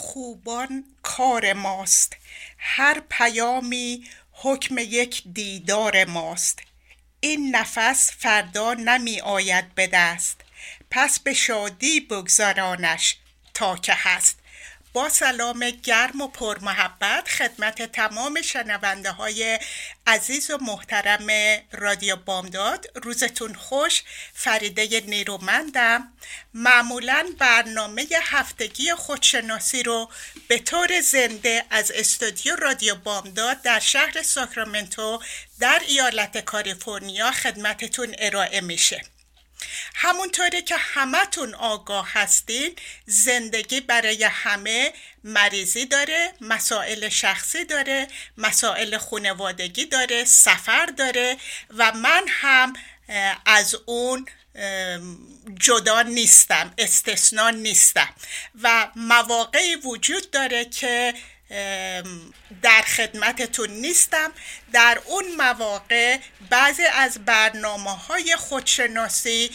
خوبان کار ماست. هر پیامی حکم یک دیدار ماست. این نفس فردا نمی آید به دست. پس به شادی بگذارانش تا که هست. با سلام گرم و پرمحبت خدمت تمام شنونده های عزیز و محترم رادیو بامداد. روزتون خوش فریده نیرومندم. معمولا برنامه هفتگی خودشناسی رو به طور زنده از استودیو رادیو بامداد در شهر ساکرامنتو در ایالت کالیفرنیا خدمتتون ارائه میشه. همونطوری که همتون آگاه هستین زندگی برای همه مریضی داره مسائل شخصی داره مسائل خانوادگی داره سفر داره و من هم از اون جدا نیستم استثنا نیستم و مواقعی وجود داره که در خدمتتون نیستم. در اون مواقع بعضی از برنامه های خودشناسی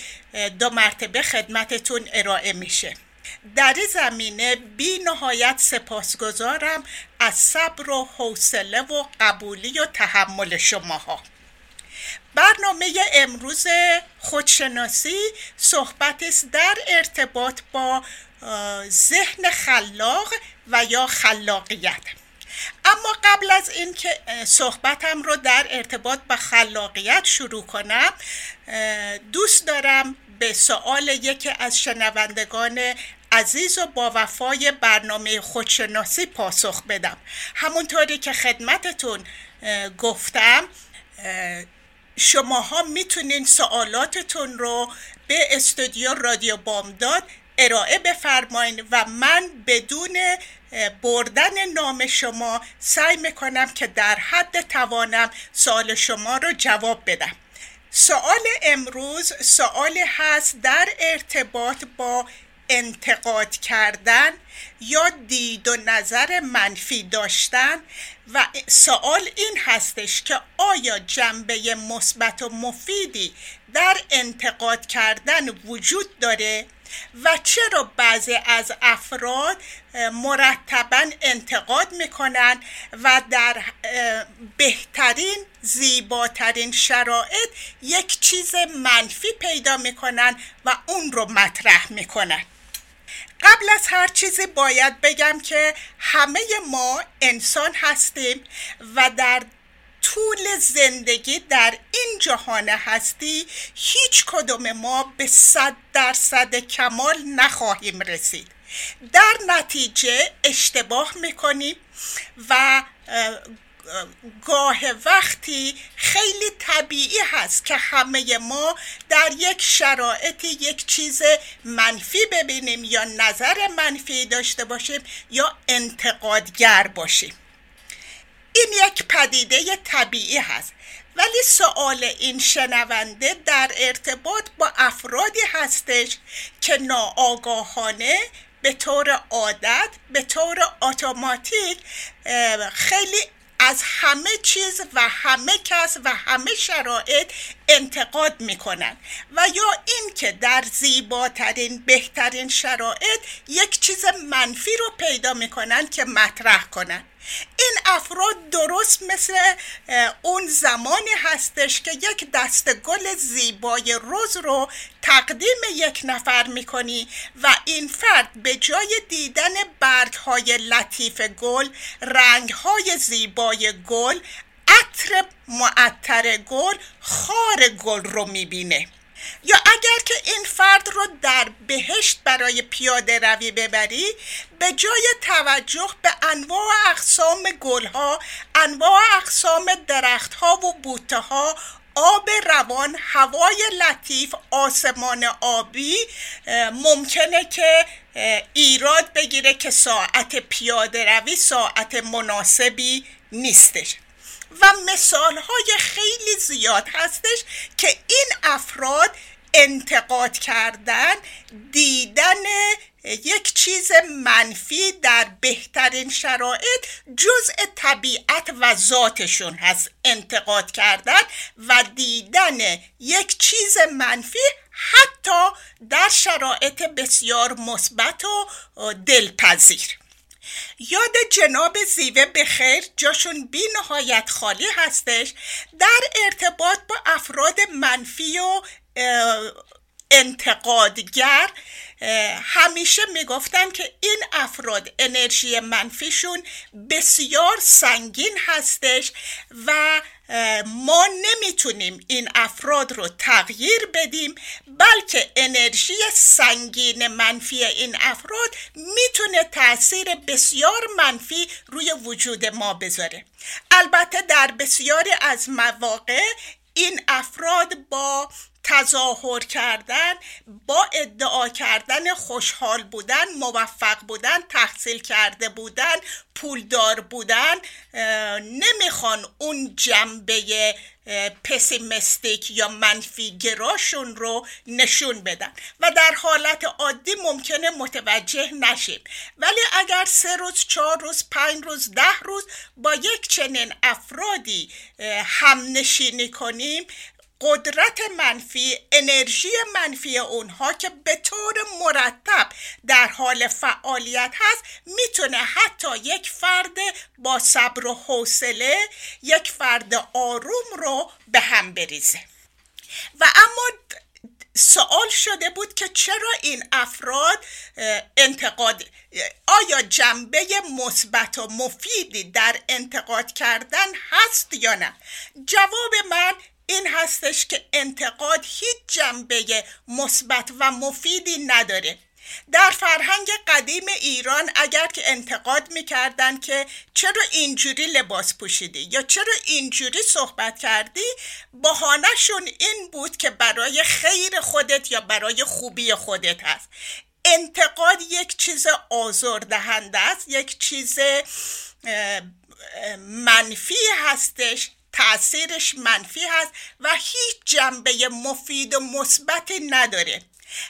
دو مرتبه خدمتتون ارائه میشه. در این زمینه بی نهایت سپاسگزارم از صبر و حوصله و قبولی و تحمل شماها. برنامه امروز خودشناسی صحبت است در ارتباط با ذهن خلاق و یا خلاقیت. اما قبل از اینکه صحبتم رو در ارتباط با خلاقیت شروع کنم دوست دارم به سوال یکی از شنوندگان عزیز و با وفای برنامه خودشناسی پاسخ بدم. همونطوری که خدمتتون گفتم شماها می‌تونین سوالاتتون رو به استودیو رادیو بامداد ارائه بفرمایید و من بدون بردن نام شما سعی می‌کنم که در حد توانم سوال شما رو جواب بدم. سوال امروز سوالی هست در ارتباط با انتقاد کردن یا دید و نظر منفی داشتن و سوال این هستش که آیا جنبه مثبت و مفیدی در انتقاد کردن وجود داره؟ و چرا بعضی از افراد مرتبا انتقاد می‌کنن و در بهترین زیباترین شرایط یک چیز منفی پیدا می‌کنن و اون رو مطرح می‌کنن قبل از هر چیزی باید بگم که همه ما انسان هستیم و در طول زندگی در این جهان هستی هیچ کدوم ما به صد درصد کمال نخواهیم رسید. در نتیجه اشتباه می‌کنیم و گاه وقتی خیلی طبیعی هست که همه ما در یک شرایطی یک چیز منفی ببینیم یا نظر منفی داشته باشیم یا انتقادگر باشیم. این یک پدیده طبیعی هست. ولی سوال این شنونده در ارتباط با افرادی هستش که ناآگاهانه به طور عادت به طور اتوماتیک خیلی از همه چیز و همه کس و همه شرایط انتقاد می‌کنن و یا اینکه در زیباترین بهترین شرایط یک چیز منفی رو پیدا می‌کنن که مطرح کنن این افراد درست مثل اون زمانی هستش که یک دست گل زیبای روز رو تقدیم یک نفر می‌کنی و این فرد به جای دیدن برگ های لطیف گل رنگ های زیبای گل عطر معطر گل خار گل رو می‌بینه. یا اگر که این فرد رو در بهشت برای پیاده روی ببری به جای توجه به انواع اقسام گلها انواع اقسام درختها و بوته ها آب روان هوای لطیف آسمان آبی ممکنه که ایراد بگیره که ساعت پیاده روی ساعت مناسبی نیستش. و مثال های خیلی زیاد هستش که این افراد انتقاد کردن دیدن یک چیز منفی در بهترین شرایط جزء طبیعت و ذاتشون هست. انتقاد کردن و دیدن یک چیز منفی حتی در شرایط بسیار مثبت و دلپذیر. یاد جناب به خیر جاشون بی نهایت خالی هستش در ارتباط با افراد منفی و انتقادگر همیشه می‌گفتن که این افراد انرژی منفیشون بسیار سنگین هستش و ما نمی‌تونیم این افراد رو تغییر بدیم بلکه انرژی سنگین منفی این افراد می‌تونه تاثیر بسیار منفی روی وجود ما بذاره. البته در بسیاری از مواقع این افراد با تظاهر کردن با ادعا کردن خوشحال بودن موفق بودن تحصیل کرده بودن پولدار بودن نمی‌خوان اون جنبه پسیمستیک یا منفی گراشون رو نشون بدن. و در حالت عادی ممکنه متوجه نشیم. ولی اگر سه روز چهار روز پنج روز ده روز با یک چنین افرادی هم نشینی کنیم قدرت منفی انرژی منفی اونها که به طور مرتب در حال فعالیت هست می‌تونه حتی یک فرد با صبر و حوصله یک فرد آروم رو به هم بریزه. و اما سوال شده بود که چرا این افراد انتقاد آیا جنبه مثبت و مفیدی در انتقاد کردن هست یا نه؟ جواب من این هستش که انتقاد هیچ جنبه مثبت و مفیدی نداره. در فرهنگ قدیم ایران اگر که انتقاد می‌کردن که چرا اینجوری لباس پوشیدی یا چرا اینجوری صحبت کردی بهانهشون این بود که برای خیر خودت یا برای خوبی خودت هست. انتقاد یک چیز آزردهنده است یک چیز منفی هستش تاثیرش منفی هست و هیچ جنبه مفید و مثبتی نداره.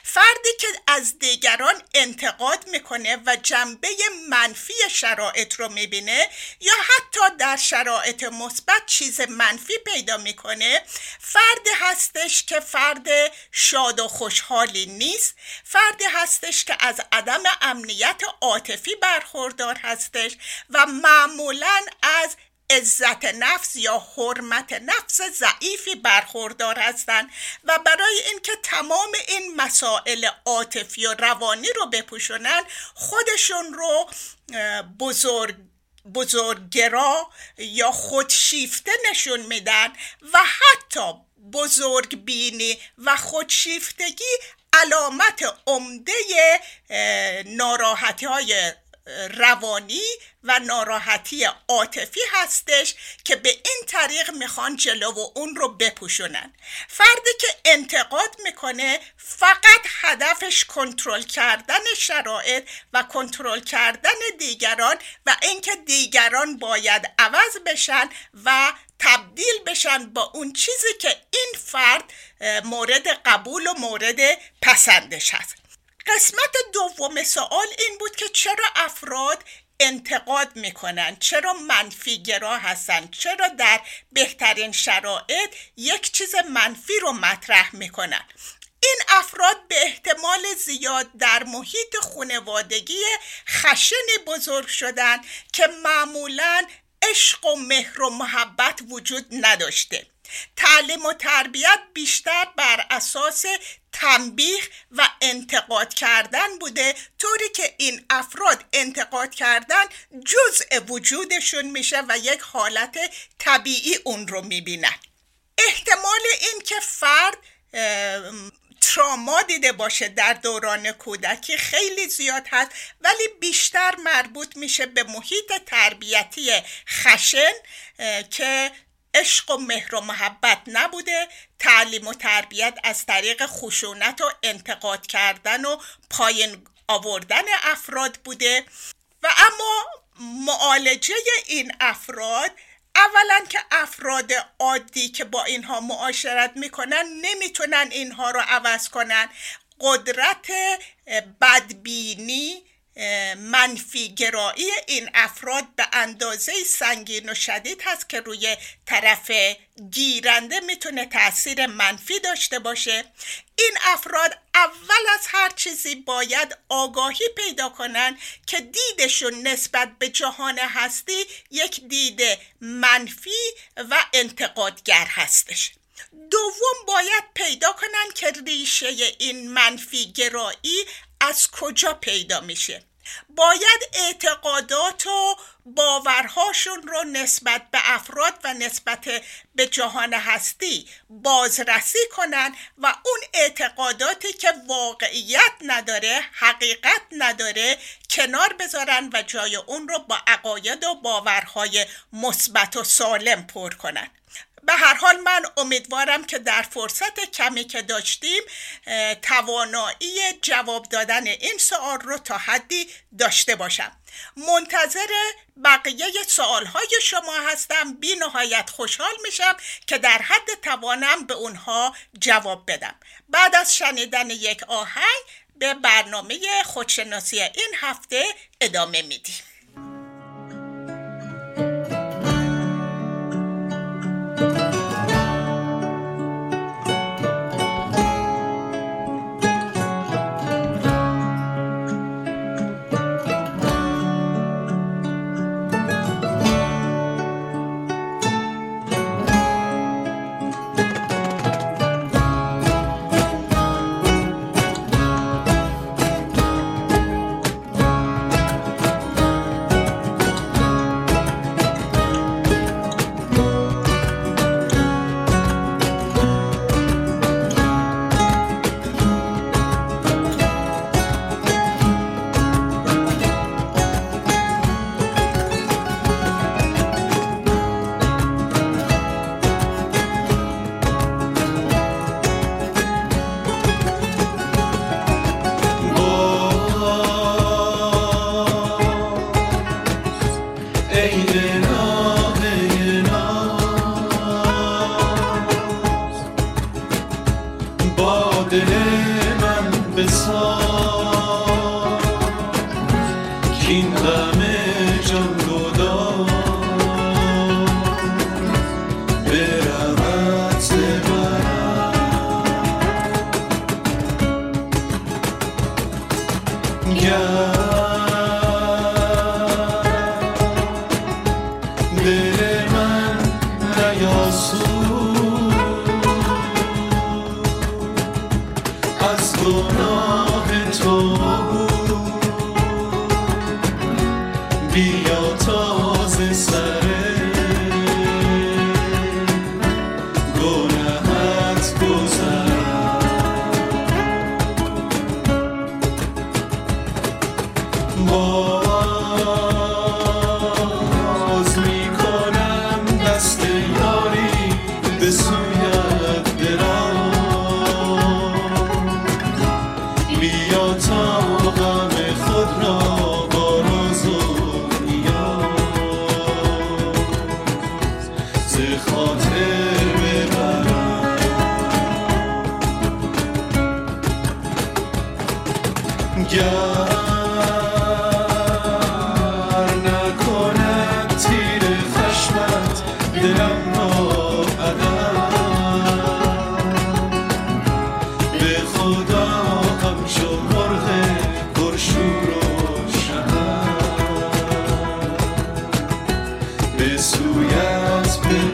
فردی که از دیگران انتقاد می‌کنه و جنبه منفی شرایط رو می‌بینه یا حتی در شرایط مثبت چیز منفی پیدا می‌کنه فردی هستش که فرد شاد و خوشحالی نیست. فردی هستش که از عدم امنیت عاطفی برخوردار هستش و معمولا از عزت نفس یا حرمت نفس ضعیفی برخوردار هستند و برای اینکه تمام این مسائل عاطفی و روانی رو بپوشونن خودشون رو بزرگ بزرگگرا یا خودشیفته نشون میدن و حتی بزرگ بینی و خودشیفتگی علامت عمده ناراحتی های روانی و ناراحتی عاطفی هستش که به این طریق می‌خوان جلو و اون رو بپوشونن. فردی که انتقاد می‌کنه فقط هدفش کنترل کردن شرایط و کنترل کردن دیگران و اینکه دیگران باید عوض بشن و تبدیل بشن با اون چیزی که این فرد مورد قبول و مورد پسندش هست. قسمت دوم سوال این بود که چرا افراد انتقاد می‌کنن؟ چرا منفی گرا هستن؟ چرا در بهترین شرایط یک چیز منفی رو مطرح می‌کنن؟ این افراد به احتمال زیاد در محیط خانوادگی خشنی بزرگ شدن که معمولا عشق و مهر و محبت وجود نداشته. تعلیم و تربیت بیشتر بر اساس تنبیه و انتقاد کردن بوده طوری که این افراد انتقاد کردن جزء وجودشون میشه و یک حالت طبیعی اون رو می‌بینن. احتمال این که فرد تراما دیده باشه در دوران کودکی خیلی زیاد هست ولی بیشتر مربوط میشه به محیط تربیتی خشن که عشق و مهر و محبت نبوده تعلیم و تربیت از طریق خشونت و انتقاد کردن و پایین آوردن افراد بوده. و اما معالجه این افراد اولا که افراد عادی که با اینها معاشرت می‌کنن نمی‌تونن اینها رو عوض کنن. قدرت بدبینی منفی گرایی این افراد به اندازه سنگین و شدید هست که روی طرف گیرنده می‌تونه تاثیر منفی داشته باشه. این افراد اول از هر چیزی باید آگاهی پیدا کنن که دیدشون نسبت به جهان هستی یک دید منفی و انتقادگر هستش. دوم باید پیدا کنن که ریشه این منفی گرایی از کجا پیدا میشه؟ باید اعتقادات و باورهاشون رو نسبت به افراد و نسبت به جهان هستی بازرسی کنن و اون اعتقاداتی که واقعیت نداره حقیقت نداره کنار بذارن و جای اون رو با عقاید و باورهای مثبت و سالم پر کنن. به هر حال من امیدوارم که در فرصت کمی که داشتیم توانایی جواب دادن این سوال رو تا حدی داشته باشم. منتظر بقیه سوالهای شما هستم. بی نهایت خوشحال میشم که در حد توانم به اونها جواب بدم. بعد از شنیدن یک آهنگ به برنامه خودشناسی این هفته ادامه میدیم. fading on. Oh.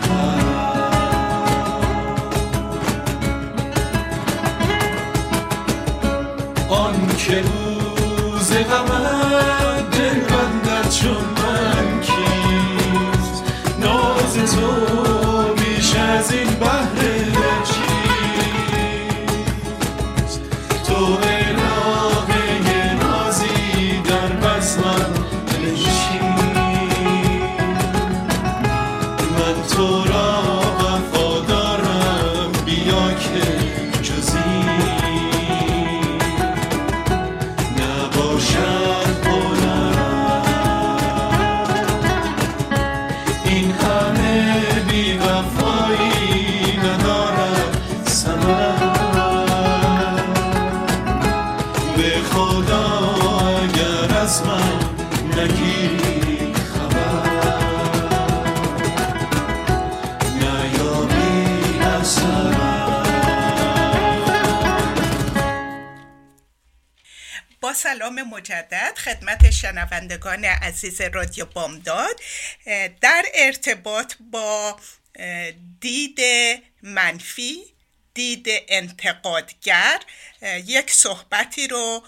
تو را مجدد خدمت شنوندگان عزیز رادیو بامداد در ارتباط با دید منفی دید انتقادگر یک صحبتی رو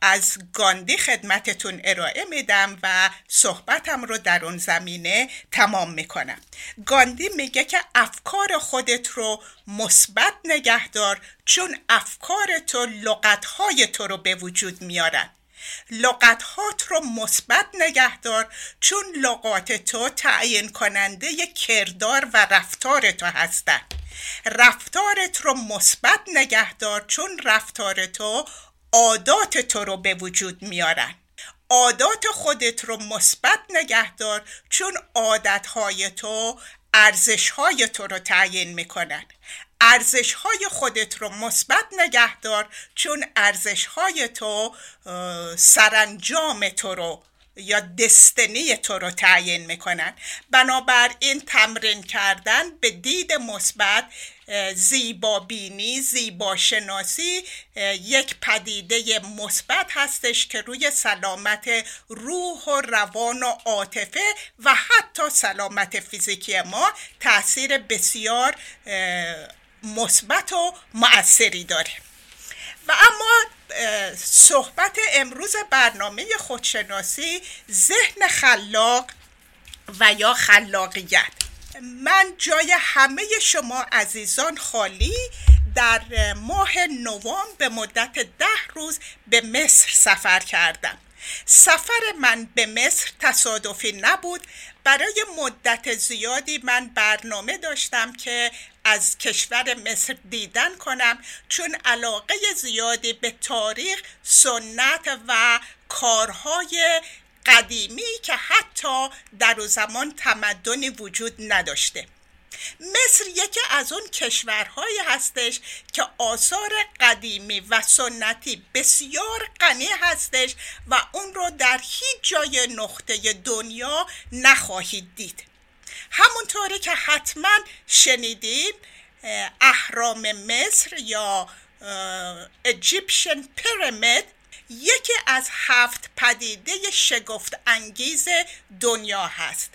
از گاندی خدمتتون ارائه میدم و صحبتم رو در اون زمینه تمام می‌کنم. گاندی میگه که افکار خودت رو مثبت نگه دار چون افکار تو لغتهای تو رو به وجود میارن. لغتهات رو مثبت نگه دار چون لغات تو تعیین کننده کردار و رفتار تو هستن. رفتارت رو مثبت نگه دار چون رفتار تو عادات تو رو به وجود میارن. عادات خودت رو مثبت نگه دار چون عادتهای تو ارزشهای تو رو تعیین می‌کنن. ارزش های خودت رو مثبت نگه دار چون ارزش های تو سرانجام تو رو یا دستنی تو رو تعیین می‌کنن. بنابراین تمرین کردن به دید مثبت اه، زیبا بینی زیبا شناسی اه، یک پدیده مثبت هستش که روی سلامت روح و روان و عاطفه و حتی سلامت فیزیکی ما تاثیر بسیار مثبت و مؤثری داره. و اما صحبت امروز برنامه خودشناسی ذهن خلاق و یا خلاقیت. من جای همه شما عزیزان خالی در اه، ماه نوامبر به مدت ده روز به مصر سفر کردم. سفر من به مصر تصادفی نبود. برای مدت زیادی من برنامه داشتم که از کشور مصر دیدن کنم چون علاقه زیادی به تاریخ سنت و کارهای قدیمی که حتی در زمان تمدنی وجود نداشته. مصر یکی از اون کشورهایی هستش که آثار قدیمی و سنتی بسیار غنی هستش و اون رو در هیچ جای نقطه دنیا نخواهید دید. همونطوری که حتما شنیدین اه، اهرام مصر یا اجیپشن پیرامید یکی از هفت پدیده شگفت انگیز دنیا هست.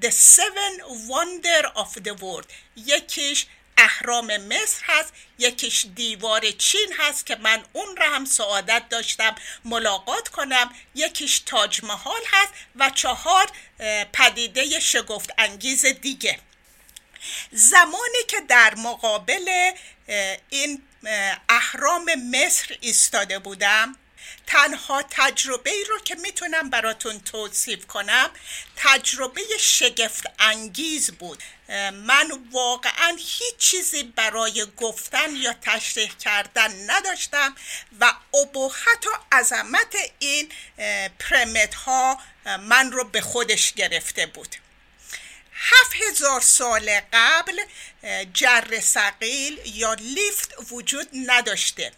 The seven wonder of the world. یکیش اهرام مصر هست یکیش دیوار چین هست که من اون را هم سعادت داشتم ملاقات کنم. یکیش تاج محال هست و چهار پدیده شگفت انگیز دیگه. زمانی که در مقابل این اه، اهرام مصر ایستاده بودم تنها تجربه ای رو که می‌تونم براتون توصیف کنم تجربه شگفت انگیز بود. من واقعا هیچ چیزی برای گفتن یا تشریح کردن نداشتم و ابهت و عظمت این پرمت ها من رو به خودش گرفته بود. هفت هزار سال قبل جر سقیل یا لیفت وجود نداشته.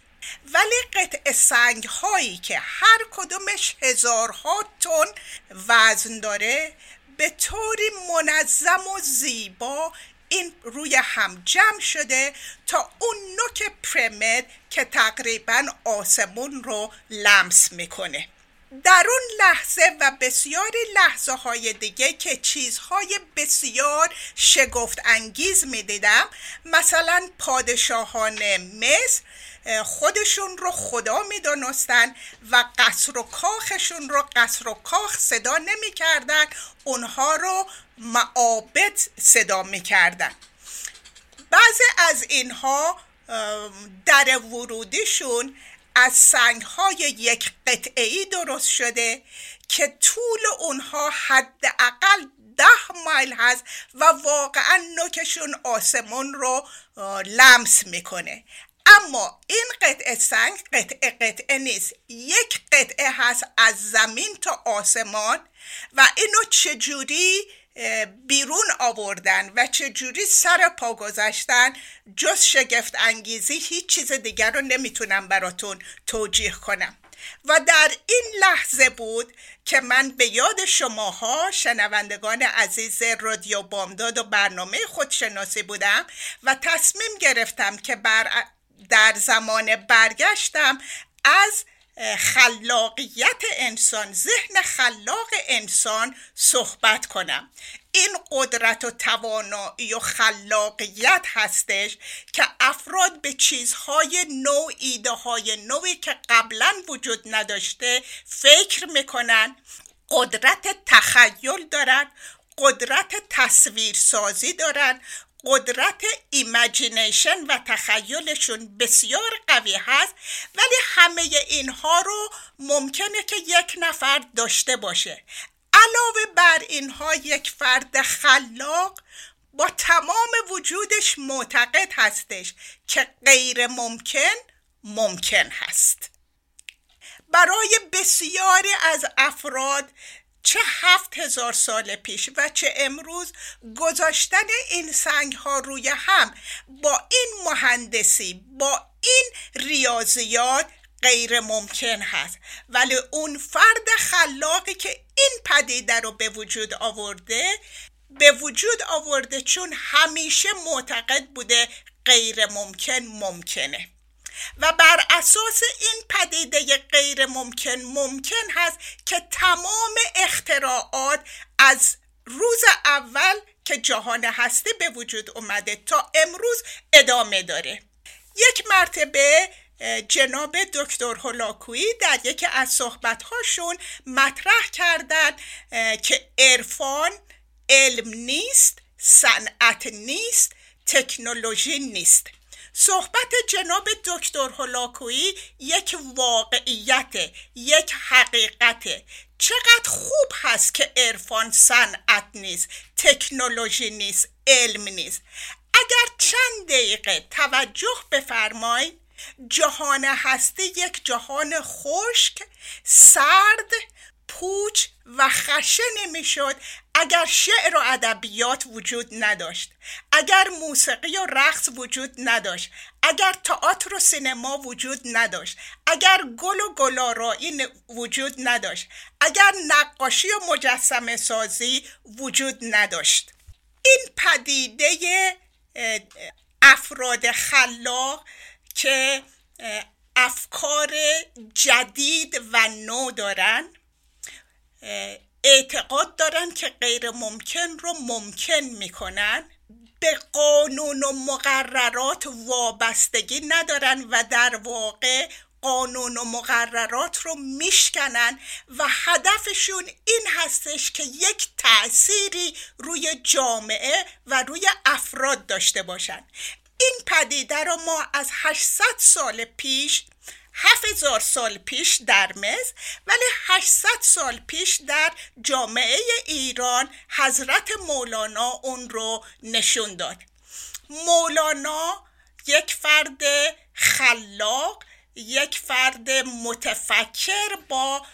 ولی قطع سنگ هایی که هر کدومش هزارها تن وزن داره به طوری منظم و زیبا این روی هم جمع شده تا اون نوک پرمد که تقریبا آسمون رو لمس می‌کنه. در اون لحظه و بسیاری لحظه های دیگه که چیزهای بسیار شگفت انگیز می دیدم مثلا پادشاهان مصر خودشون رو خدا می دانستن و قصر و کاخشون رو قصر و کاخ صدا نمی کردن اونها رو معابد صدا می کردن بعضی از اینها در ورودیشون از سنگ های یک قطعی درست شده که طول اونها حداقل ده مایل هست و واقعا نوکشون آسمون رو لمس می‌کنه. اما این قطعه سنگ قطعه قطعه نیست. یک قطعه هست از زمین تا آسمان و اینو چجوری بیرون آوردن و چجوری سر پا گذاشتن جز شگفت انگیزی هیچ چیز دیگر رو نمی‌تونم براتون توجیه کنم. و در این لحظه بود که من به یاد شماها شنوندگان عزیز رادیو بامداد و برنامه خودشناسی بودم و تصمیم گرفتم که بر در زمان برگشتم از خلاقیت انسان ذهن خلاق انسان صحبت کنم. این قدرت و توانایی و خلاقیت هستش که افراد به چیزهای نو ایده های نوی که قبلا وجود نداشته فکر می‌کنن قدرت تخیل دارن قدرت تصویر سازی دارن قدرت imagination و تخیلشون بسیار قوی هست ولی همه اینها رو ممکنه که یک نفر داشته باشه. علاوه بر اینها یک فرد خلاق با تمام وجودش معتقد هستش که غیر ممکن ممکن هست. برای بسیاری از افراد چه هفت هزار سال پیش و چه امروز گذاشتن این سنگ ها روی هم با این مهندسی با این ریاضیات غیر ممکن هست. ولی اون فرد خلاقی که این پدیده رو به وجود آورده به وجود آورده چون همیشه معتقد بوده غیر ممکن ممکنه. و بر اساس این پدیده غیر ممکن ممکن هست که تمام اختراعات از روز اول که جهان هستی به وجود اومده تا امروز ادامه داره. یک مرتبه جناب دکتر هولاکویی در یکی از صحبتهاشون مطرح کردن که عرفان علم نیست صنعت نیست تکنولوژی نیست. صحبت جناب دکتر هولاکویی یک واقعیت یک حقیقته. چقدر خوب هست که عرفان صنعت نیست تکنولوژی نیست علم نیست. اگر چند دقیقه توجه بفرمایید جهان هستی یک جهان خشک سرد پوچ و خشن می‌شد. اگر شعر و ادبیات وجود نداشت اگر موسیقی و رقص وجود نداشت اگر تئاتر و سینما وجود نداشت اگر گل و گلارایی وجود نداشت اگر نقاشی و مجسمه سازی وجود نداشت. این پدیده افراد خلاق که افکار جدید و نو دارن اعتقاد دارن که غیر ممکن رو ممکن می‌کنن. به قانون و مقررات وابستگی ندارن و در واقع قانون و مقررات رو میشکنن و هدفشون این هستش که یک تأثیری روی جامعه و روی افراد داشته باشن. این پدیده رو ما از 800 سال پیش هزار سال پیش در مصر ولی 800 سال پیش در جامعه ایران حضرت مولانا اون رو نشون داد. مولانا یک فرد خلاق یک فرد متفکر با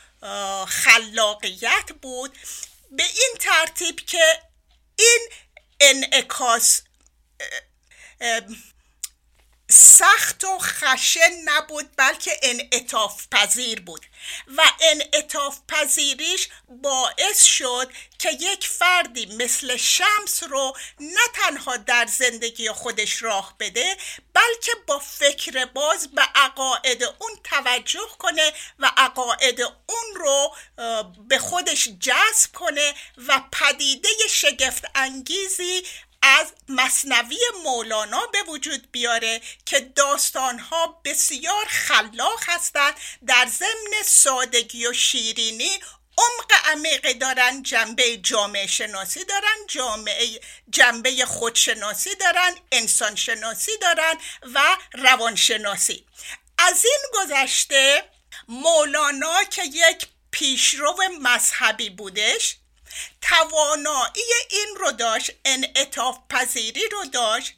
خلاقیت بود. به این ترتیب که این انعکاس سخت و خشن نبود بلکه انعطاف پذیر بود. و انعطاف پذیریش باعث شد که یک فردی مثل شمس رو نه تنها در زندگی خودش راه بده بلکه با فکر باز به عقاعد اون توجه کنه و عقاعد اون رو به خودش جذب کنه و پدیده شگفت انگیزی از مصنوی مولانا به وجود بیاره که داستانها بسیار خلاق هستند. در ضمن سادگی و شیرینی عمق عمیقی دارن جنبه جامعه شناسی دارن جامعه جنبه خودشناسی دارن انسان شناسی دارن و روانشناسی. از این گذشته مولانا که یک پیشرو مذهبی بودش توانایی این رو داشت انعطاف پذیری رو داشت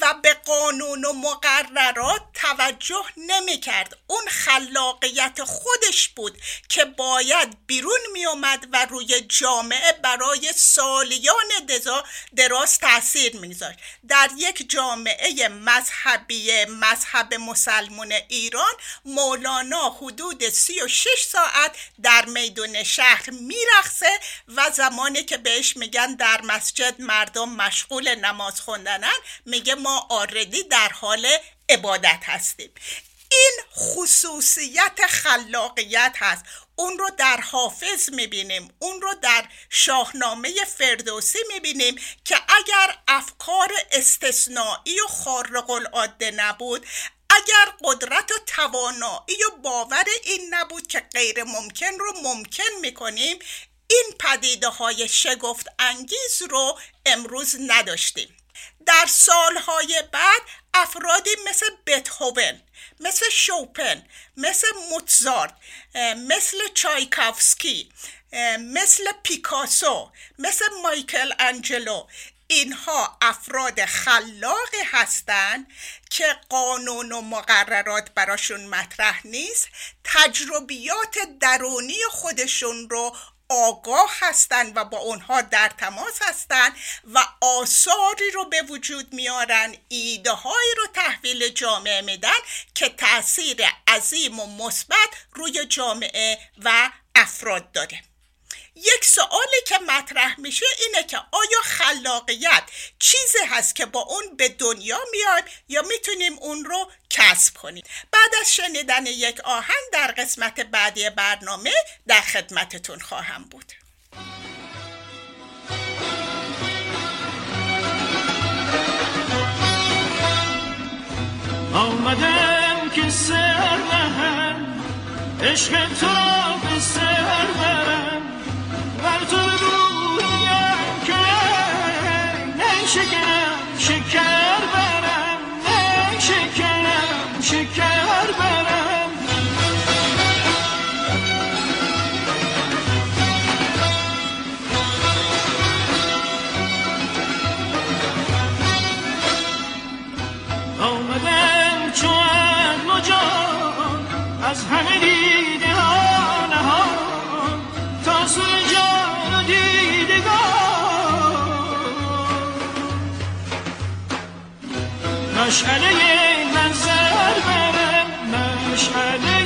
و به قانون و مقررات توجه نمی کرد. اون خلاقیت خودش بود که باید بیرون می اومد و روی جامعه برای سالیان دراز تاثیر میگذاشت در یک جامعه مذهبی مذهب مسلمون ایران مولانا حدود سی و شش ساعت در میدون شهر میرخصه و زمانی که بهش میگن در مسجد مردم مشغول نماز خوندنن میگه ما آردی در حال عبادت هستیم. این خصوصیت خلاقیت هست. اون رو در حافظ می‌بینیم اون رو در شاهنامه فردوسی می‌بینیم که اگر افکار استثنایی و خارق العاده نبود اگر قدرت و توانایی و باور این نبود که غیر ممکن رو ممکن می‌کنیم این پدیده های شگفت انگیز رو امروز نداشتیم. در سالهای بعد افرادی مثل بتهوون مثل شوپن مثل موتزارت مثل چایکافسکی مثل پیکاسو مثل مایکل انجلو اینها افراد خلاقی هستند که قانون و مقررات براشون مطرح نیست تجربیات درونی خودشون رو آگاه هستند و با اونها در تماس هستند و آثاری رو به وجود میارن ایده هایی رو تحویل جامعه میدن که تاثیر عظیم و مثبت روی جامعه و افراد داره. یک سوالی که مطرح میشه اینه که آیا خلاقیت چیزی هست که با اون به دنیا میایم یا می‌تونیم اون رو کسب کنیم؟ بعد از شنیدن یک آهنگ در قسمت بعدی برنامه در خدمتتون خواهم بود. آمدم که سر عشق تو به مشعله منظر برم مشعله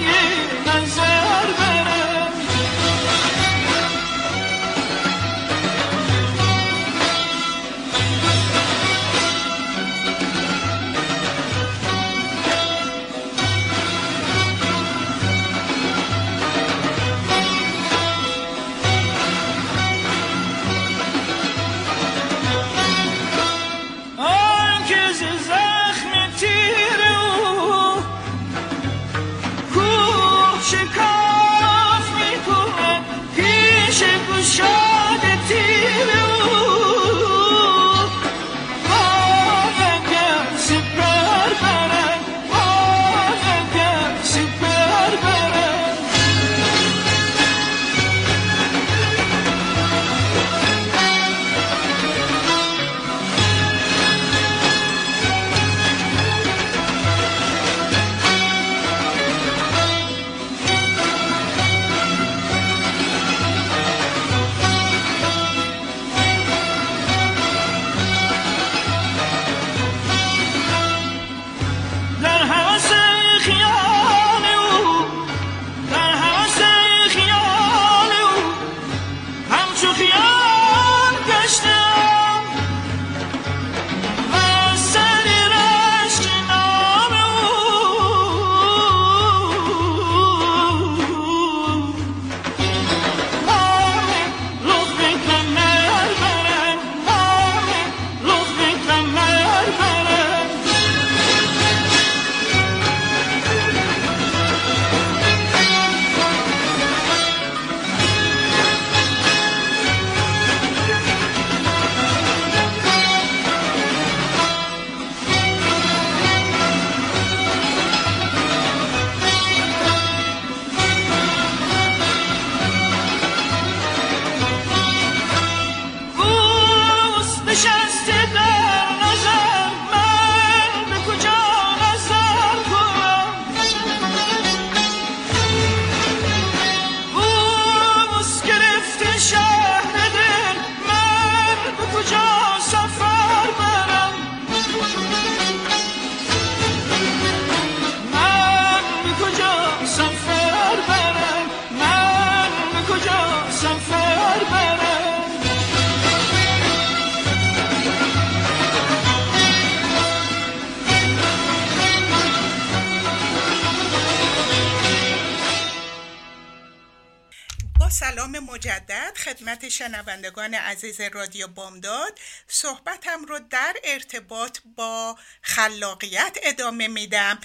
شنوندگان عزیز رادیو بامداد صحبتم رو در ارتباط با خلاقیت ادامه میدم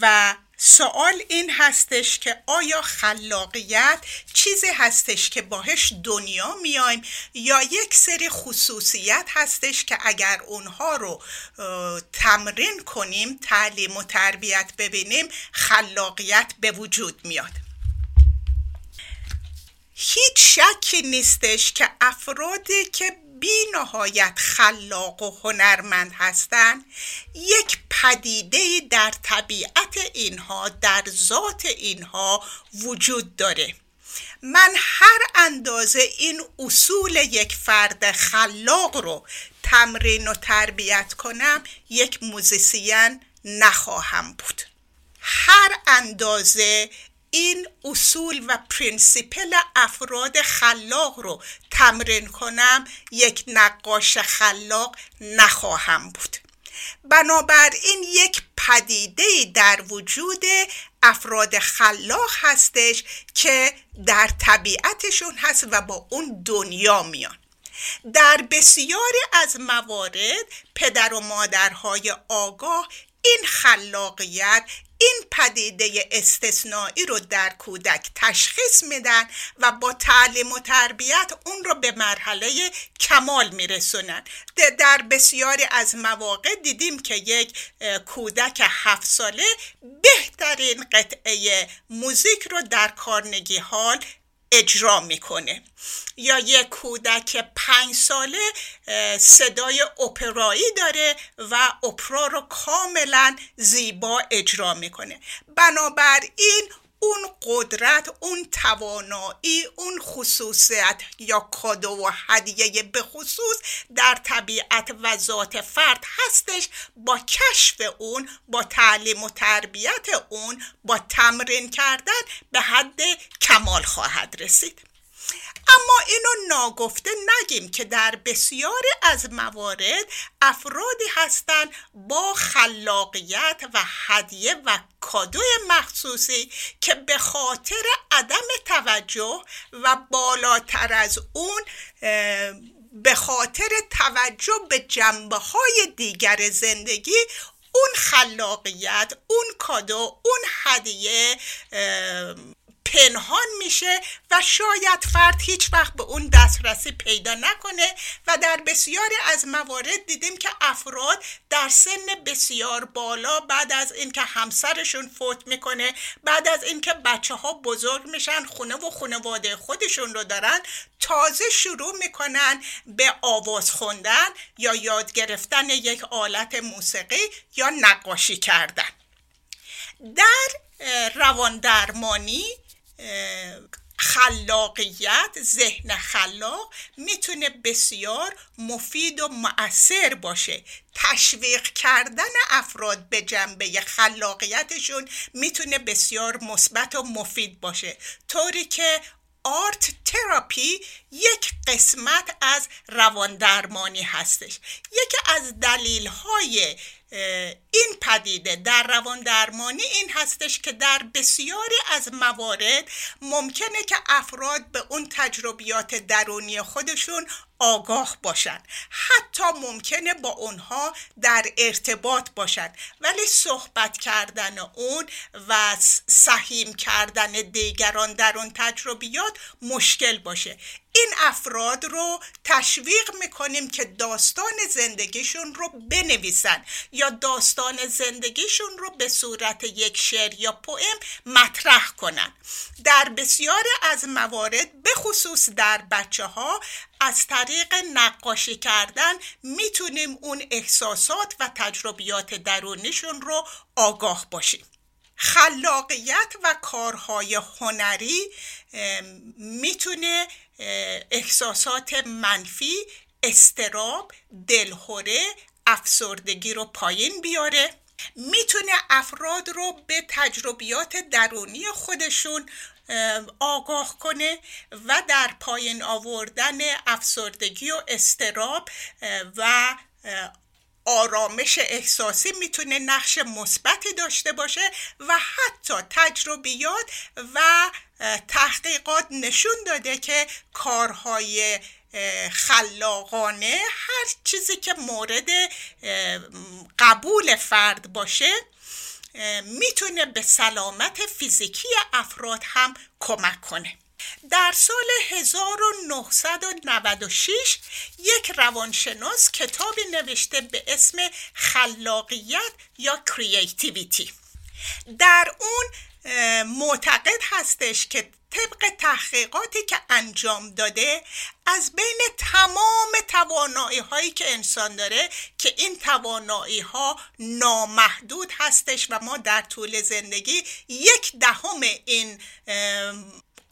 و سوال این هستش که آیا خلاقیت چیزی هستش که باهش دنیا میایم یا یک سری خصوصیت هستش که اگر اونها رو تمرین کنیم تعلیم و تربیت ببینیم خلاقیت به وجود میاد؟ هیچ شکی نیستش که افرادی که بی نهایت خلاق و هنرمند هستند یک پدیده در طبیعت اینها در ذات اینها وجود داره. من هر اندازه این اصول یک فرد خلاق رو تمرین و تربیت کنم یک موزیسین نخواهم بود. هر اندازه این اصول و پرینسیپل افراد خلاق رو تمرین کنم یک نقاش خلاق نخواهم بود. بنابراین یک پدیده در وجود افراد خلاق هستش که در طبیعتشون هست و با اون دنیا میان. در بسیاری از موارد پدر و مادرهای آگاه این خلاقیت این پدیده استثنایی رو در کودک تشخیص میدن و با تعلیم و تربیت اون رو به مرحله کمال میرسونن. در بسیاری از مواقع دیدیم که یک کودک هفت ساله بهترین قطعه موزیک رو در کارنگی حال اجرا می‌کنه. یا یک کودک پنج ساله صدای اپرایی داره و اپرا رو کاملا زیبا اجرا می‌کنه. بنابراین اون قدرت اون توانایی اون خصوصیت یا کادو و هدیه به خصوص در طبیعت و ذات فرد هستش با کشف اون با تعلیم و تربیت اون با تمرین کردن به حد کمال خواهد رسید. اما اینو ناگفته نگیم که در بسیاری از موارد افرادی هستند با خلاقیت و هدیه و کادو مخصوصی که به خاطر عدم توجه و بالاتر از اون به خاطر توجه به جنبه های دیگر زندگی اون خلاقیت اون کادو اون هدیه پنهان میشه و شاید فرد هیچ وقت به اون دسترسی پیدا نکنه و در بسیاری از موارد دیدیم که افراد در سن بسیار بالا بعد از اینکه همسرشون فوت می‌کنه بعد از اینکه بچه ها بزرگ میشن خونه و خانواده خودشون رو دارن تازه شروع می‌کنن به آواز خوندن یا یاد گرفتن یک آلت موسیقی یا نقاشی کردن. در روان درمانی خلاقیت ذهن خلاق می‌تونه بسیار مفید و مؤثر باشه. تشویق کردن افراد به جنبه خلاقیتشون می‌تونه بسیار مثبت و مفید باشه. طوری که آرت تراپی یک قسمت از روان درمانی هستش. یکی از دلیل های این پدیده در روان درمانی این هستش که در بسیاری از موارد ممکنه که افراد به اون تجربیات درونی خودشون آگاه باشن. حتی ممکنه با اونها در ارتباط باشن ولی صحبت کردن اون و سهیم کردن دیگران در اون تجربیات مشکل باشه. این افراد رو تشویق می‌کنیم که داستان زندگیشون رو بنویسن یا داستان زندگیشون رو به صورت یک شعر یا پویم مطرح کنن. در بسیاری از موارد به خصوص در بچه ها از طریق نقاشی کردن می‌تونیم اون احساسات و تجربیات درونیشون رو آگاه باشیم. خلاقیت و کارهای هنری می‌تونه احساسات منفی استراب دلهوره افسردگی رو پایین بیاره. می‌تونه افراد رو به تجربیات درونی خودشون آگاه کنه و در پایین آوردن افسردگی و استراب و آرامش احساسی می‌تونه نقش مثبتی داشته باشه و حتی تجربیات و تحقیقات نشون داده که کارهای خلاقانه هر چیزی که مورد قبول فرد باشه می‌تونه به سلامت فیزیکی افراد هم کمک کنه. در سال 1996 یک روانشناس کتابی نوشته به اسم خلاقیت یا کریتیویتی در اون معتقد هستش که طبق تحقیقاتی که انجام داده از بین تمام توانایی هایی که انسان داره که این توانایی ها نامحدود هستش و ما در طول زندگی یک دهم این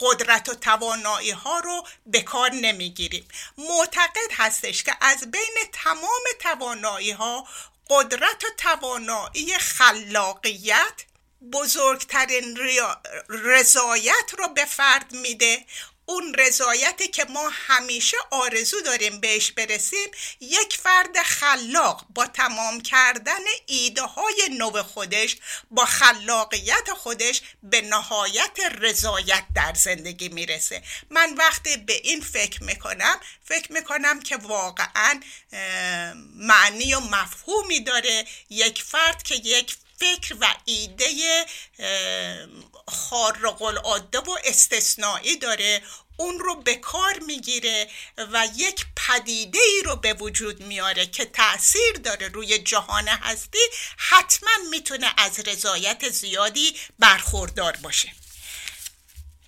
قدرت و توانایی ها رو به کار نمی‌گیریم. معتقد هستش که از بین تمام توانایی ها قدرت و توانایی خلاقیت بزرگترین رضایت رو به فرد میده. اون رضایتی که ما همیشه آرزو داریم بهش برسیم یک فرد خلاق با تمام کردن ایده های نو خودش با خلاقیت خودش به نهایت رضایت در زندگی می‌رسه. من وقتی به این فکر می‌کنم فکر می‌کنم که واقعا معنی و مفهومی داره یک فرد که یک فکر و ایده خارق العاده و استثنایی داره. اون رو به کار می‌گیره و یک پدیده ای رو به وجود میاره که تاثیر داره روی جهان هستی. حتما می‌تونه از رضایت زیادی برخوردار باشه.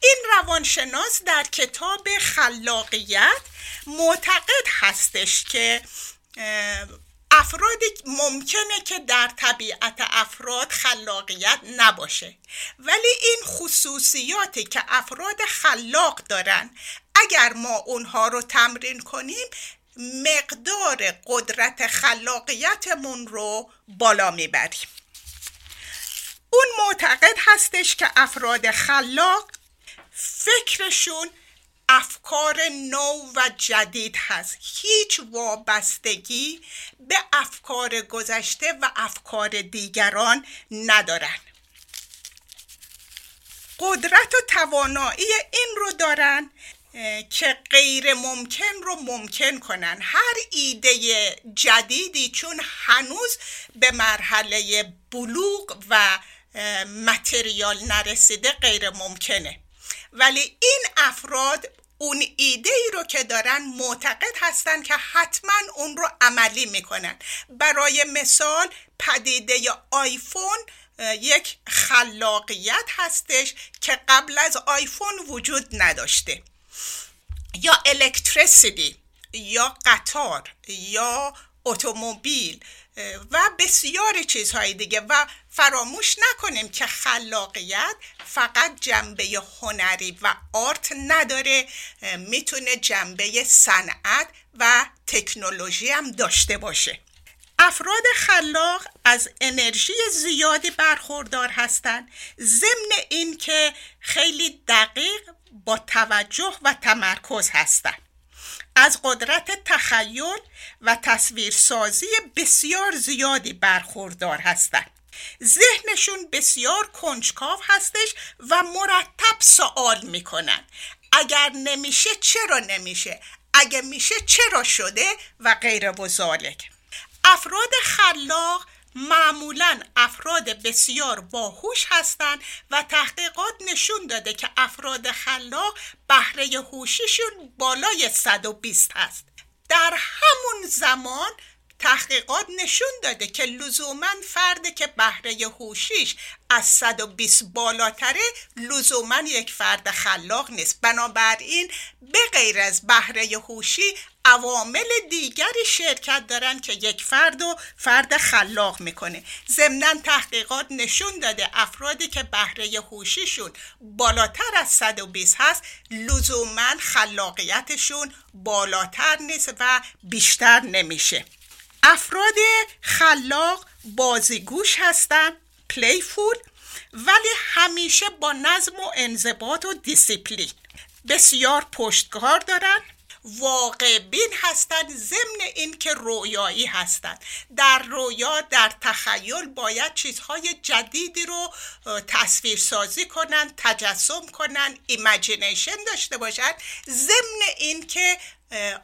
این روانشناس در کتاب خلاقیت معتقد هستش که افرادی ممکنه که در طبیعت افراد خلاقیت نباشه. ولی این خصوصیاتی که افراد خلاق دارن اگر ما اونها رو تمرین کنیم مقدار قدرت خلاقیتمون رو بالا می‌بریم. اون معتقد هستش که افراد خلاق فکرشون افکار نو و جدید هست. هیچ وابستگی به افکار گذشته و افکار دیگران ندارن. قدرت و توانایی این رو دارن که غیر ممکن رو ممکن کنن. هر ایده جدیدی چون هنوز به مرحله بلوغ و متریال نرسیده غیر ممکنه. ولی این افراد اون ایده ای رو که دارن معتقد هستن که حتما اون رو عملی می‌کنن. برای مثال پدیده آیفون یک خلاقیت هستش که قبل از آیفون وجود نداشته. یا الکتریسیتی یا قطار یا اتومبیل و بسیار چیزهای دیگه. و فراموش نکنیم که خلاقیت فقط جنبه هنری و آرت نداره می‌تونه جنبه صنعت و تکنولوژی هم داشته باشه. افراد خلاق از انرژی زیادی برخوردار هستند ضمن اینکه خیلی دقیق با توجه و تمرکز هستند. از قدرت تخیل و تصویرسازی بسیار زیادی برخوردار هستند. ذهنشون بسیار کنجکاو هستش و مرتب سوال می‌کنن. اگر نمیشه چرا نمیشه؟ اگر میشه چرا شده؟ و غیر و افراد خلاق معمولا افراد بسیار باهوش هستند و تحقیقات نشون داده که افراد خلاق بهره هوشیشون بالای 120 هست. در همون زمان تحقیقات نشون داده که لزوما فردی که بهره هوشیش از 120 بالاتره لزوما یک فرد خلاق نیست. بنابراین به غیر از بهره هوشی عوامل دیگری شرکت دارن که یک فرد و فرد خلاق می‌کنه. ضمنا تحقیقات نشون داده افرادی که بهره هوشیشون بالاتر از 120 هست لزوما خلاقیتشون بالاتر نیست و بیشتر نمیشه. افراد خلاق بازیگوش هستند playful ولی همیشه با نظم و انضباط و دیسیپلین بسیار پشتکار دارن. واقع بین هستند ضمن اینکه رویایی هستند در رویا در تخیل باید چیزهای جدیدی رو تصویر سازی کنن تجسم کنن imagination داشته باشند ضمن اینکه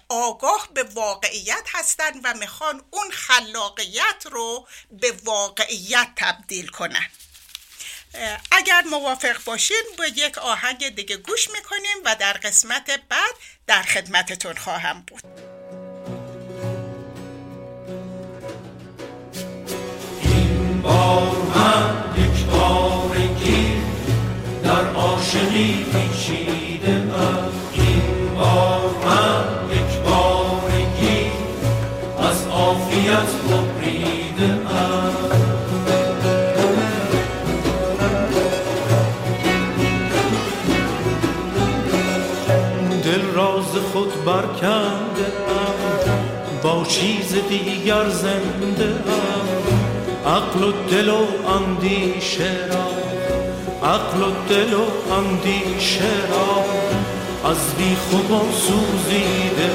آگاه به واقعیت هستند و می‌خوان اون خلاقیت رو به واقعیت تبدیل کنن. اگر موافق باشین به یک آهنگ دیگه گوش می‌کنیم و در قسمت بعد در خدمتتون خواهم بود. این بار من یک در عاشقی پیچیده بار من یک بارگی از عافیت ببریده من دل راز خود برکنده ام. با چیز دیگر زنده ام. عقل و دل و اندیشه را. عقل و دل و اندیشه را. از بی خوبا سوزیده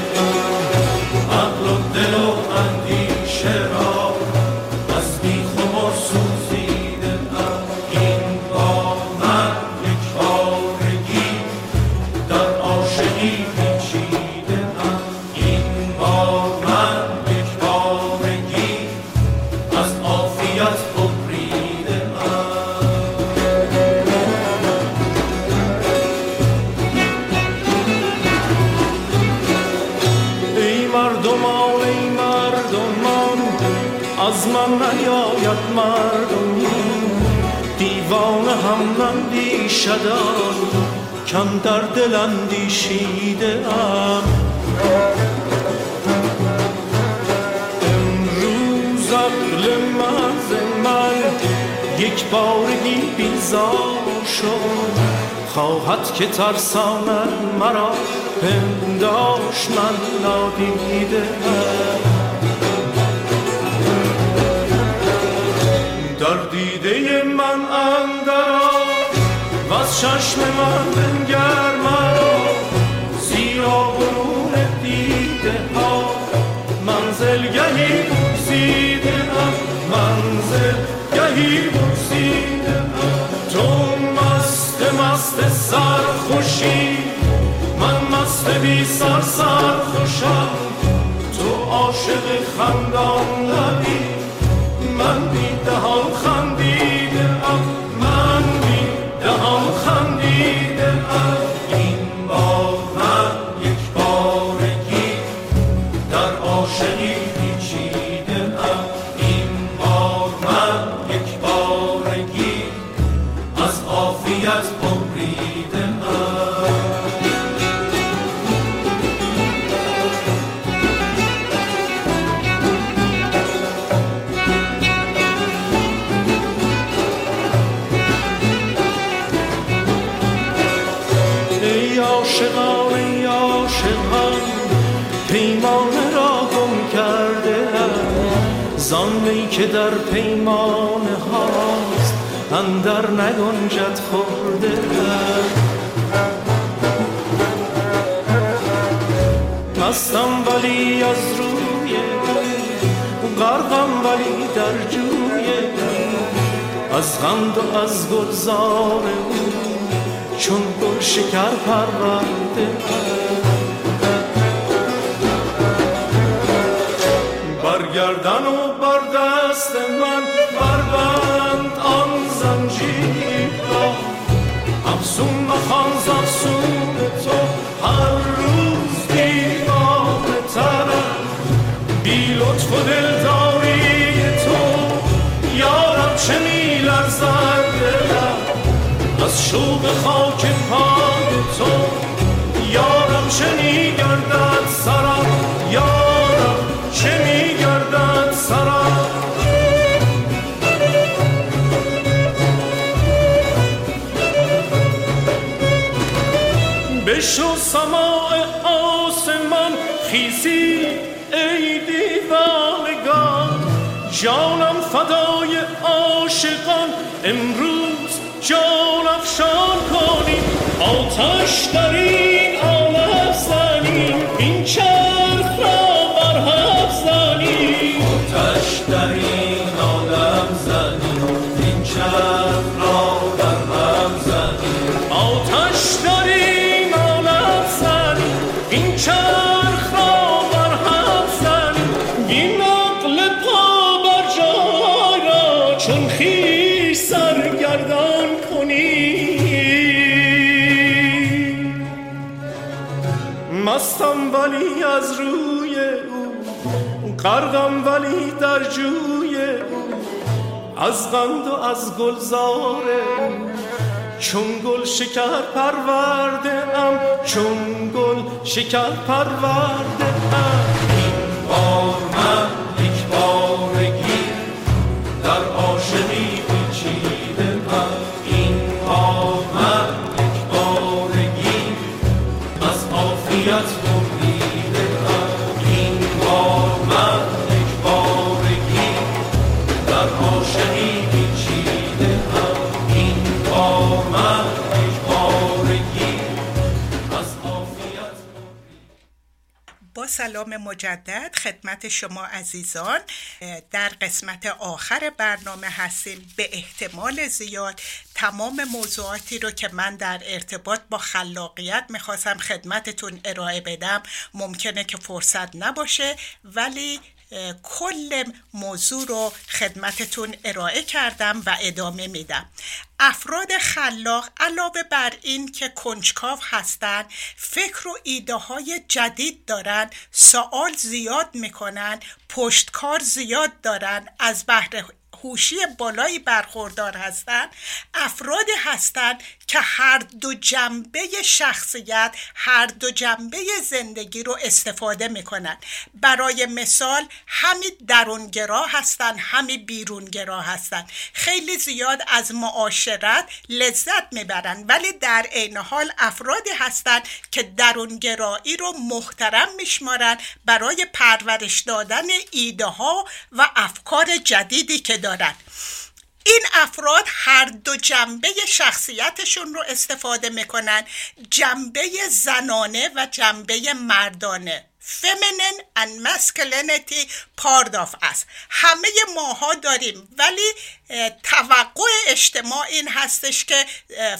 اندیشدان کم در دل اندیشیده ام. امروز عقل محض من یک بارگی بیزار شد. خواهد که ترساند مرا پنداش من نادیده در دیده چشم من بنگر مرا زیرا برون دیده ها. منزل گهی بگزیده ام منزل گهی بگزیده ام. تو مست مست سرخوشی من مست بی سر سرخوشم. تو عاشق خندان لبی من بی دهان از و از گلزار او چون گل شکر پرورده. برگردن و بر دست من بربند آن زنجیر را. افسون مخوان ز افسون تو هر روز دیوانه ترم بی لطف و دلداری لرزد دلم از شوق خاک پای تو یارم چه می گردد سرم؟ یارم چه می گردد سرم؟ بشو سماع آسمان خیزی ای دیوانگان. جانم فدای عاشقان امروز جان افشان کنیم آتش در این ولی از روی او قرقم ولی در جوی او. از غند و از گلزار چون گل شکر پرورده ام چون گل شکر پرورده ام. این بار من یک بارگی سلام مجدد خدمت شما عزیزان. در قسمت آخر برنامه هستیم. به احتمال زیاد تمام موضوعاتی رو که من در ارتباط با خلاقیت می‌خواستم خدمتتون ارائه بدم. ممکنه که فرصت نباشه ولی کل موضوع رو خدمتتون ارائه کردم و ادامه میدم. افراد خلاق علاوه بر این که کنجکاو هستند فکر و ایده های جدید دارن سوال زیاد می‌کنن پشتکار زیاد دارن از بهره هوشی بالایی برخوردار هستند افرادی هستند که هر دو جنبه شخصیت هر دو جنبه زندگی رو استفاده می‌کنن. برای مثال همی درونگرا هستند همی بیرونگرا هستند خیلی زیاد از معاشرت لذت می‌برند ولی در عین حال افرادی هستند که درونگرایی رو محترم میشمارند برای پرورش دادن ایده ها و افکار جدیدی که دارند این افراد هر دو جنبه شخصیتشون رو استفاده می‌کنن. جنبه زنانه و جنبه مردانه. Feminine and masculinity part of همه ماها داریم ولی توقع اجتماع این هستش که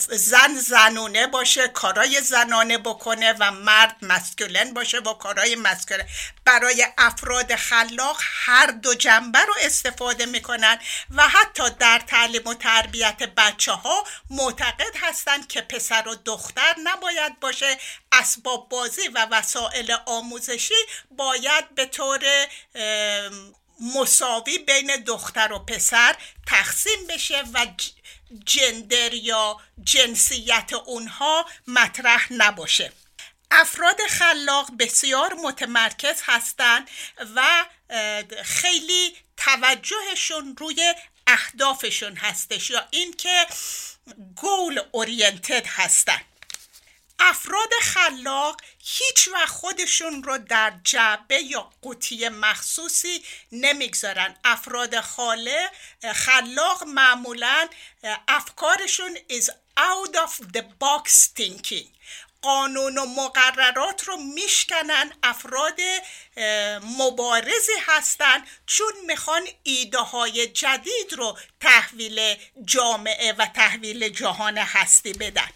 زن زنونه باشه کارای زنانه بکنه و مرد مسکولن باشه و کارای مسکولن برای افراد خلاق هر دو جنبه رو استفاده می‌کنن و حتی در تعلیم و تربیت بچه ها معتقد هستند که پسر و دختر نباید باشه. اسباب بازی و وسایل آموزشی باید به طور مساوی بین دختر و پسر تقسیم بشه و جندر یا جنسیت اونها مطرح نباشه. افراد خلاق بسیار متمرکز هستند و خیلی توجهشون روی اهدافشون هستش یا اینکه گول اورینتد هستند افراد خلاق هیچ وقت خودشون رو در جعبه یا قوطی مخصوصی نمی‌گذارن. افراد خاله خلاق معمولا افکارشون is out of the box thinking. قانون و مقررات رو میشکنن افراد مبارزی هستند چون می‌خوان ایده های جدید رو تحویل جامعه و تحویل جهان هستی بدن.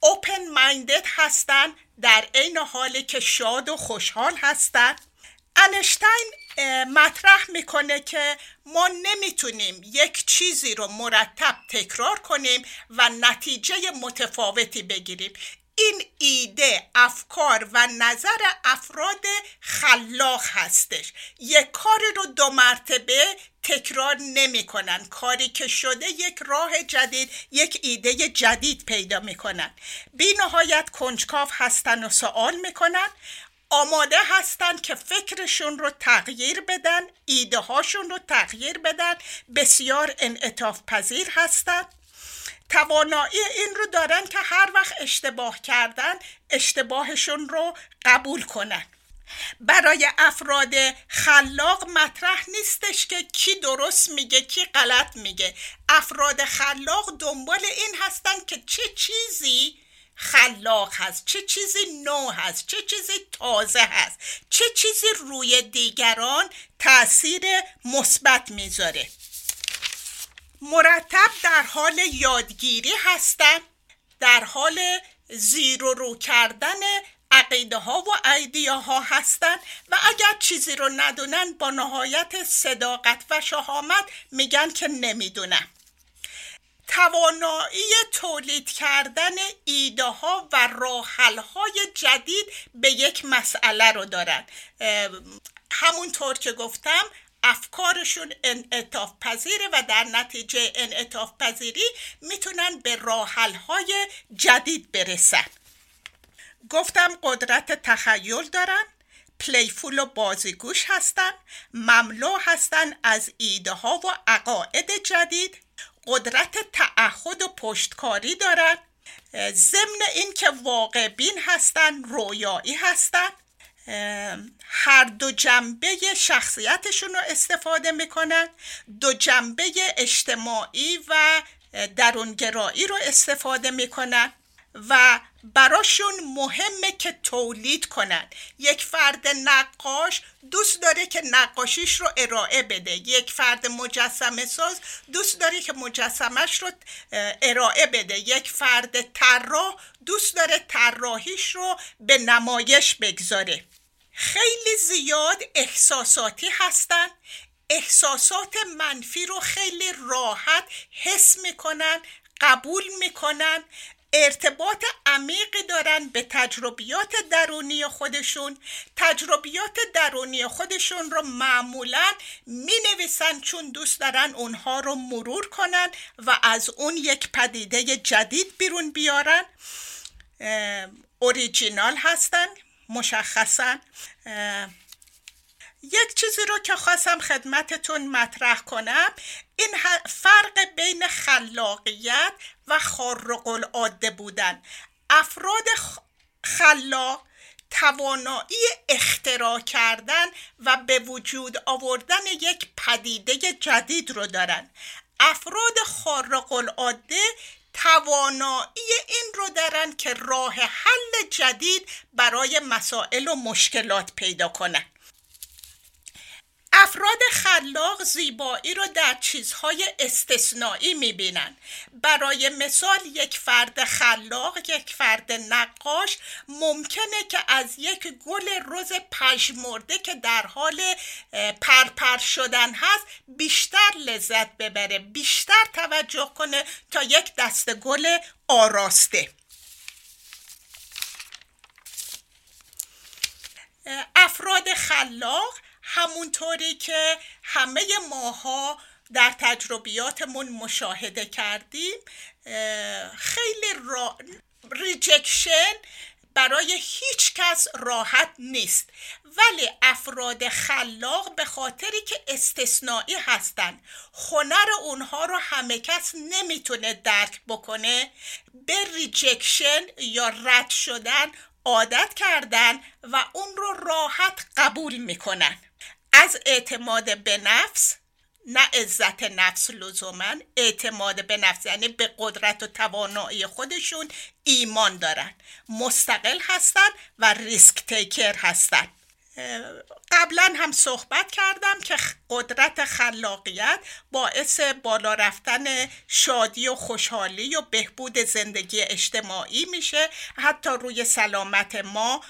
اوپن مایندد هستن در عین حالی که شاد و خوشحال هستند انشتین مطرح می‌کنه که ما نمی‌تونیم یک چیزی رو مرتب تکرار کنیم و نتیجه متفاوتی بگیریم. این ایده افکار و نظر افراد خلاق هستش. یک کاری رو دو مرتبه تکرار نمی‌کنن. کاری که شده یک راه جدید یک ایده جدید پیدا می‌کنن. بی نهایت کنجکاو هستن و سوال می‌کنن. آماده هستند که فکرشون رو تغییر بدن ایده هاشون رو تغییر بدن. بسیار انعطاف پذیر هستند توانایی این رو دارن که هر وقت اشتباه کردن اشتباهشون رو قبول کنن. برای افراد خلاق مطرح نیستش که کی درست میگه کی غلط میگه. افراد خلاق دنبال این هستن که چه چیزی خلاق هست چه چیزی نو هست چه چیزی تازه هست چه چیزی روی دیگران تاثیر مثبت می‌ذاره. مرتب در حال یادگیری هستن در حال زیر و رو کردن عقیده ها و ایدیه ها هستند و اگر چیزی رو ندونن با نهایت صداقت و شهامت میگن که نمی‌دونم توانایی تولید کردن ایده ها و راحل های جدید به یک مسئله رو دارن. همونطور که گفتم افکارشون انعطاف پذیره و در نتیجه انعطاف پذیری می‌تونن به راحل های جدید برسن. گفتم قدرت تخیل دارن پلیفول و بازیگوش هستن مملو هستن از ایده ها و عقاعد جدید قدرت تعهد و پشتکاری دارن ضمن اینکه واقع بین هستن رویایی هستن. هر دو جنبه شخصیتشون رو استفاده می‌کنن دو جنبه اجتماعی و درونگرایی رو استفاده می‌کنن و براشون مهمه که تولید کنن. یک فرد نقاش دوست داره که نقاشیش رو ارائه بده. یک فرد مجسمه ساز دوست داره که مجسمش رو ارائه بده. یک فرد طراح دوست داره طراحیش رو به نمایش بگذاره. خیلی زیاد احساساتی هستن. احساسات منفی رو خیلی راحت حس می‌کنن قبول می‌کنن. ارتباط عمیقی دارن به تجربیات درونی خودشون. تجربیات درونی خودشون رو معمولا می نویسن چون دوست دارن اونها رو مرور کنن و از اون یک پدیده جدید بیرون بیارن. اوریجینال هستن. مشخصا یک چیزی رو که خواستم خدمتتون مطرح کنم. این فرق بین خلاقیت و خارق العاده بودن. افراد خلاق توانایی اختراع کردن و به وجود آوردن یک پدیده جدید رو دارن. افراد خارق العاده توانایی این رو دارن که راه حل جدید برای مسائل و مشکلات پیدا کنن. افراد خلاق زیبایی رو در چیزهای استثنایی می‌بینن. برای مثال یک فرد خلاق یک فرد نقاش ممکنه که از یک گل رز پژمرده که در حال پرپر شدن هست بیشتر لذت ببره بیشتر توجه کنه تا یک دست گل آراسته. افراد خلاق همونطوری که همه ماها در تجربیاتمون مشاهده کردیم خیلی را... rejection برای هیچ کس راحت نیست. ولی افراد خلاق به خاطری که استثنایی هستن هنر اونها رو همه کس نمی‌تونه درک بکنه به rejection یا رد شدن عادت کردن و اون رو راحت قبول می‌کنن. از اعتماد به نفس نه عزت نفس لزوما. اعتماد به نفس یعنی به قدرت و توانایی خودشون ایمان دارن. مستقل هستن و ریسک تیکر هستن. قبلا هم صحبت کردم که قدرت خلاقیت باعث بالا رفتن شادی و خوشحالی و بهبود زندگی اجتماعی میشه. حتی روی سلامت ما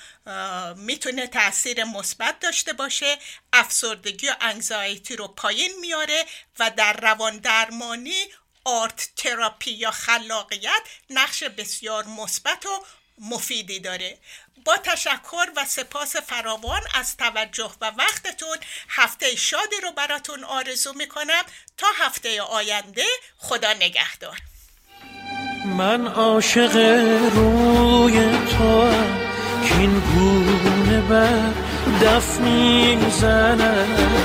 می‌تونه تاثیر مثبت داشته باشه. افسردگی و انگزایتی رو پایین میاره و در روان درمانی آرت تراپی یا خلاقیت نقش بسیار مثبت و مفیدی داره. با تشکر و سپاس فراوان از توجه و وقتتون هفته شادی رو براتون آرزو می‌کنم. تا هفته آینده خدا نگهدار. من عاشق روی تو که گونه بر دف می‌زنم.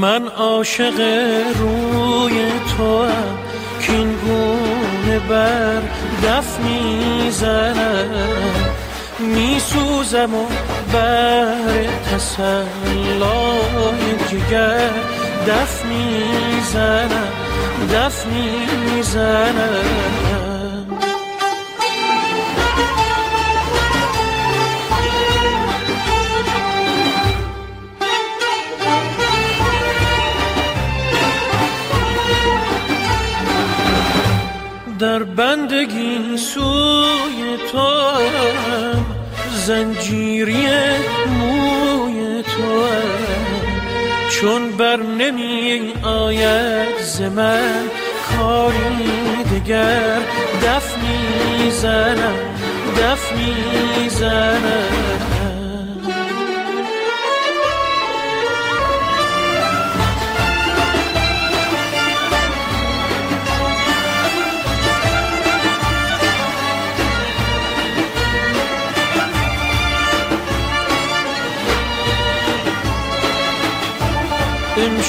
من عاشق روی تو هم که این گونه بر دف می‌زنم. میسوزم و بر تسلای جگر دف می‌زنم. دف می‌زنم. در بندگی سوی تو زنجیری موی تو چون بر نمی آید ز من کاری دگر دف می‌زنم دف می‌زنم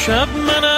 امشب منم